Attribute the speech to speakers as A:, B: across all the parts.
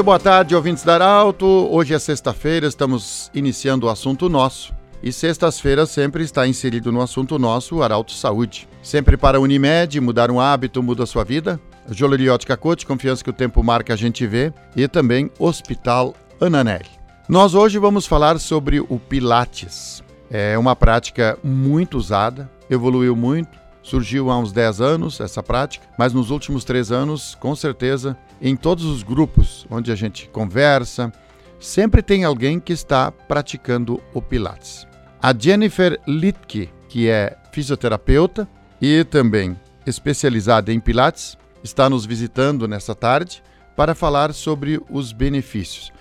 A: Muito boa tarde, ouvintes da Arauto. Hoje é sexta-feira, estamos iniciando o assunto nosso. E sextas-feiras sempre está inserido no assunto nosso o Arauto Saúde. Sempre para a Unimed, mudar um hábito muda a sua vida. Joalheria Ótica Cote, confiança que o tempo marca a gente vê. E também Hospital Ananelli. Nós hoje vamos falar sobre o Pilates. É uma prática muito usada, evoluiu muito, surgiu há uns 10 anos essa prática, mas nos últimos três anos, com certeza, em todos os grupos onde a gente conversa, sempre tem alguém que está praticando o Pilates. A Jennifer Litke, que é fisioterapeuta e também especializada em Pilates, está nos visitando nessa tarde para falar sobre os benefícios.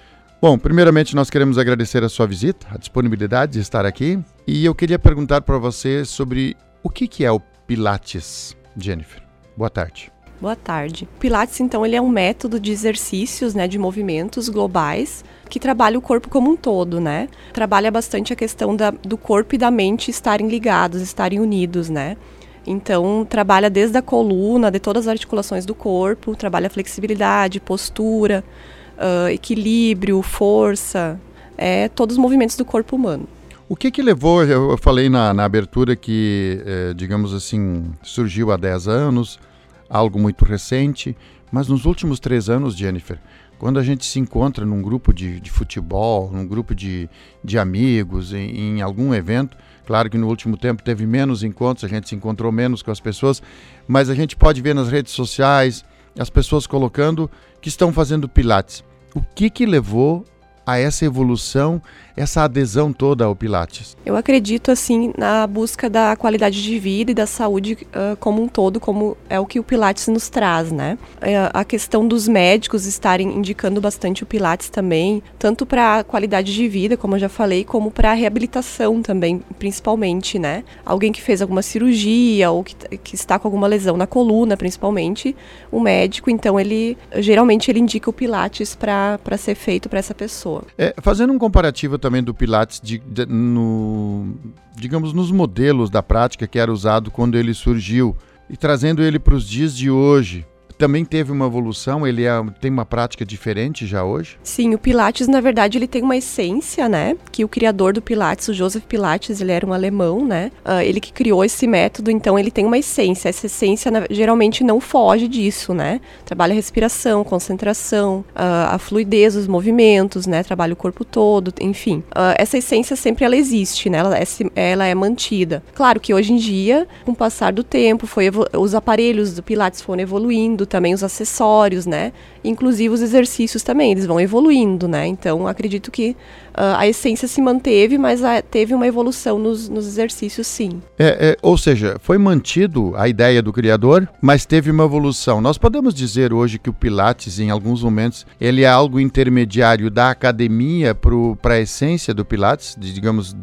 A: Bom, primeiramente nós queremos agradecer a sua visita, a disponibilidade de estar aqui, e eu queria perguntar para você sobre o que, que é o Pilates, Jennifer. Boa tarde.
B: Boa tarde. Pilates, então, ele é um método de exercícios, né, de movimentos globais que trabalha o corpo como um todo, né? Trabalha bastante a questão da, do corpo e da mente estarem ligados, estarem unidos, né? Então, trabalha desde a coluna, de todas as articulações do corpo, trabalha flexibilidade, postura, uh, equilíbrio, força, é, todos os movimentos do corpo humano.
A: O que que levou, eu falei na, na abertura que, eh, digamos assim, surgiu há 10 anos, algo muito recente, mas nos últimos três anos, Jennifer, quando a gente se encontra num grupo de, de futebol, num grupo de, de amigos, em, em, algum evento, claro que no último tempo teve menos encontros, a gente se encontrou menos com as pessoas, mas a gente pode ver nas redes sociais as pessoas colocando que estão fazendo pilates. O que que levou a essa evolução, essa adesão toda ao Pilates?
B: Eu acredito assim na busca da qualidade de vida e da saúde uh, como um todo, como é o que o Pilates nos traz, né? É, a questão dos médicos estarem indicando bastante o Pilates também, tanto para a qualidade de vida, como eu já falei, como para a reabilitação também, principalmente, né? Alguém que fez alguma cirurgia ou que, que está com alguma lesão na coluna, principalmente, o médico, então ele geralmente ele indica o Pilates para ser feito para essa pessoa.
A: É, fazendo um comparativo também do Pilates, de, de, no, digamos, nos modelos da prática que era usado quando ele surgiu e trazendo ele para os dias de hoje, também teve uma evolução? Ele é, tem uma prática diferente já hoje?
B: Sim, o Pilates, na verdade, ele tem uma essência, né? Que o criador do Pilates, o Joseph Pilates, ele era um alemão, né? Uh, ele que criou esse método, então ele tem uma essência. Essa essência na, geralmente não foge disso, né? Trabalha a respiração, concentração, uh, a fluidez dos movimentos, né? Trabalha o corpo todo, enfim. Uh, essa essência sempre ela existe, né? Ela é, ela é mantida. Claro que hoje em dia, com o passar do tempo, foi os aparelhos do Pilates foram evoluindo, também os acessórios, né? Inclusive os exercícios também, eles vão evoluindo, né? Então acredito que a essência se manteve, mas a, teve uma evolução nos, nos exercícios, sim.
A: É, é, ou seja, foi mantido a ideia do criador, mas teve uma evolução. Nós podemos dizer hoje que o Pilates, em alguns momentos, ele é algo intermediário da academia para a essência do Pilates, de, digamos,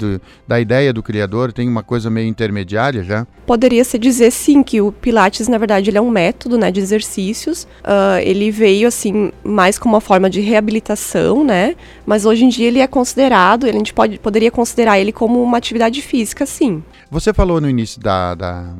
A: da ideia do criador, tem uma coisa meio intermediária já?
B: Poderia se dizer sim que o Pilates, na verdade, ele é um método né, de exercícios. Uh, ele veio assim mais como uma forma de reabilitação, né? Mas hoje em dia ele é considerado, a gente pode, poderia considerar ele como uma atividade física, sim.
A: Você falou no início da, da,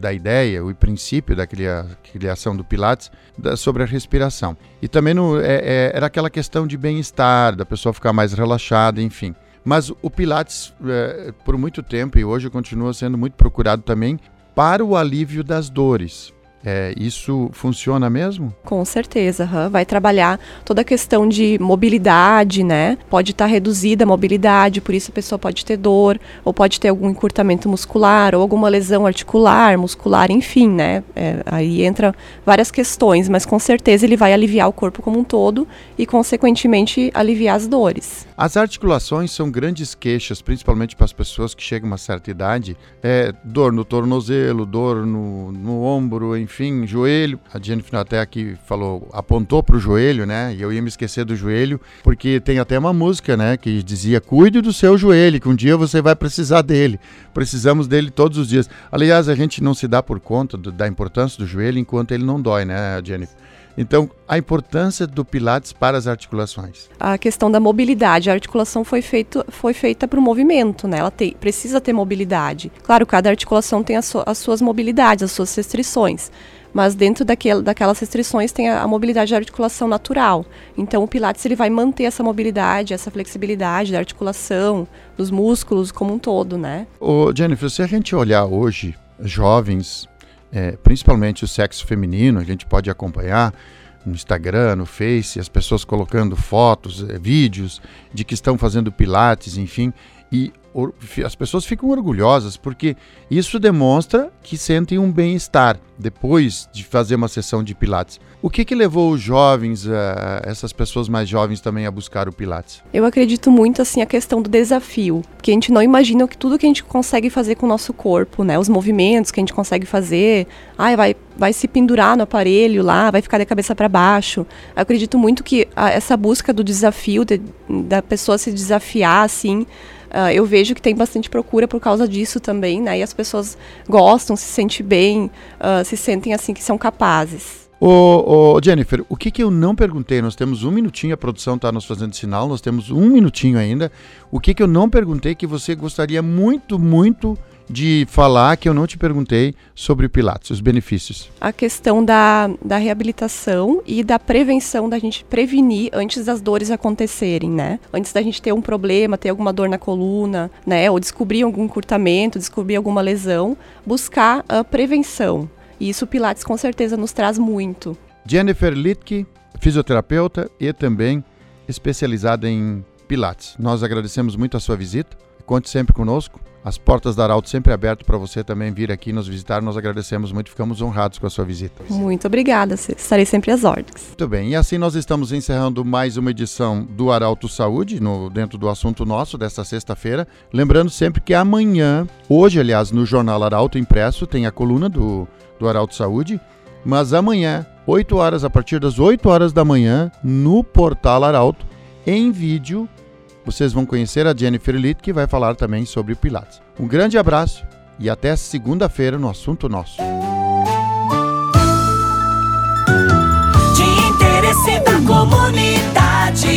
A: da ideia, o princípio da criação do Pilates, da, sobre a respiração. E também no, é, é, era aquela questão de bem-estar, da pessoa ficar mais relaxada, enfim. Mas o Pilates, é, por muito tempo e hoje continua sendo muito procurado também para o alívio das dores. É, isso funciona mesmo?
B: Com certeza, uhum. vai trabalhar toda a questão de mobilidade, né? Pode estar tá reduzida a mobilidade, por isso a pessoa pode ter dor, ou pode ter algum encurtamento muscular, ou alguma lesão articular, muscular, enfim, né? É, aí entra várias questões, mas com certeza ele vai aliviar o corpo como um todo e, consequentemente, aliviar as dores.
A: As articulações são grandes queixas, principalmente para as pessoas que chegam a uma certa idade. É, dor no tornozelo, dor no, no ombro, enfim enfim, joelho. A Jennifer até aqui falou, apontou para o joelho, né? E eu ia me esquecer do joelho, porque tem até uma música, né? Que dizia: cuide do seu joelho, que um dia você vai precisar dele. Precisamos dele todos os dias. Aliás, a gente não se dá por conta do, da importância do joelho enquanto ele não dói, né, Jennifer? Então, a importância do Pilates para as articulações.
B: A questão da mobilidade. A articulação foi, feito, foi feita para o movimento, né? Ela tem, precisa ter mobilidade. Claro, cada articulação tem as, as suas mobilidades, as suas restrições mas dentro daquele, daquelas restrições tem a, a, mobilidade da articulação natural. Então o Pilates ele vai manter essa mobilidade, essa flexibilidade da articulação, dos músculos como um todo, né?
A: Ô Jennifer, se a gente olhar hoje jovens, é, principalmente o sexo feminino, a gente pode acompanhar no Instagram, no Face, as pessoas colocando fotos, é, vídeos de que estão fazendo pilates, enfim, e as pessoas ficam orgulhosas porque isso demonstra que sentem um bem-estar depois de fazer uma sessão de Pilates. O que, que levou os jovens, uh, essas pessoas mais jovens também a buscar o Pilates?
B: Eu acredito muito assim a questão do desafio, que a gente não imagina que tudo que a gente consegue fazer com o nosso corpo, né, os movimentos que a gente consegue fazer, ai, vai, vai se pendurar no aparelho lá, vai ficar de cabeça para baixo. Eu acredito muito que a, essa busca do desafio, de, da pessoa se desafiar, assim, Uh, eu vejo que tem bastante procura por causa disso também, né? E as pessoas gostam, se sentem bem, uh, se sentem assim que são capazes.
A: Ô, ô, Jennifer, o que, que eu não perguntei? Nós temos um minutinho, a produção está nos fazendo sinal, nós temos um minutinho ainda. O que, que eu não perguntei que você gostaria muito, muito de falar que eu não te perguntei sobre o Pilates, os benefícios.
B: A questão da, da reabilitação e da prevenção, da gente prevenir antes das dores acontecerem, né? Antes da gente ter um problema, ter alguma dor na coluna, né? Ou descobrir algum curtamento, descobrir alguma lesão, buscar a prevenção. E isso o Pilates com certeza nos traz muito.
A: Jennifer Litke, fisioterapeuta e também especializada em Pilates. Nós agradecemos muito a sua visita. Conte sempre conosco. As portas da Arauto sempre abertas para você também vir aqui nos visitar. Nós agradecemos muito, ficamos honrados com a sua visita.
B: Muito obrigada, estarei sempre às ordens.
A: Muito bem, e assim nós estamos encerrando mais uma edição do Arauto Saúde, no, dentro do assunto nosso desta sexta-feira. Lembrando sempre que amanhã, hoje, aliás, no Jornal Arauto Impresso, tem a coluna do, do Arauto Saúde, mas amanhã, 8 horas, a partir das 8 horas da manhã, no portal Arauto, em vídeo, vocês vão conhecer a Jennifer Litt, que vai falar também sobre Pilates. Um grande abraço e até segunda-feira no Assunto Nosso. De interesse da comunidade,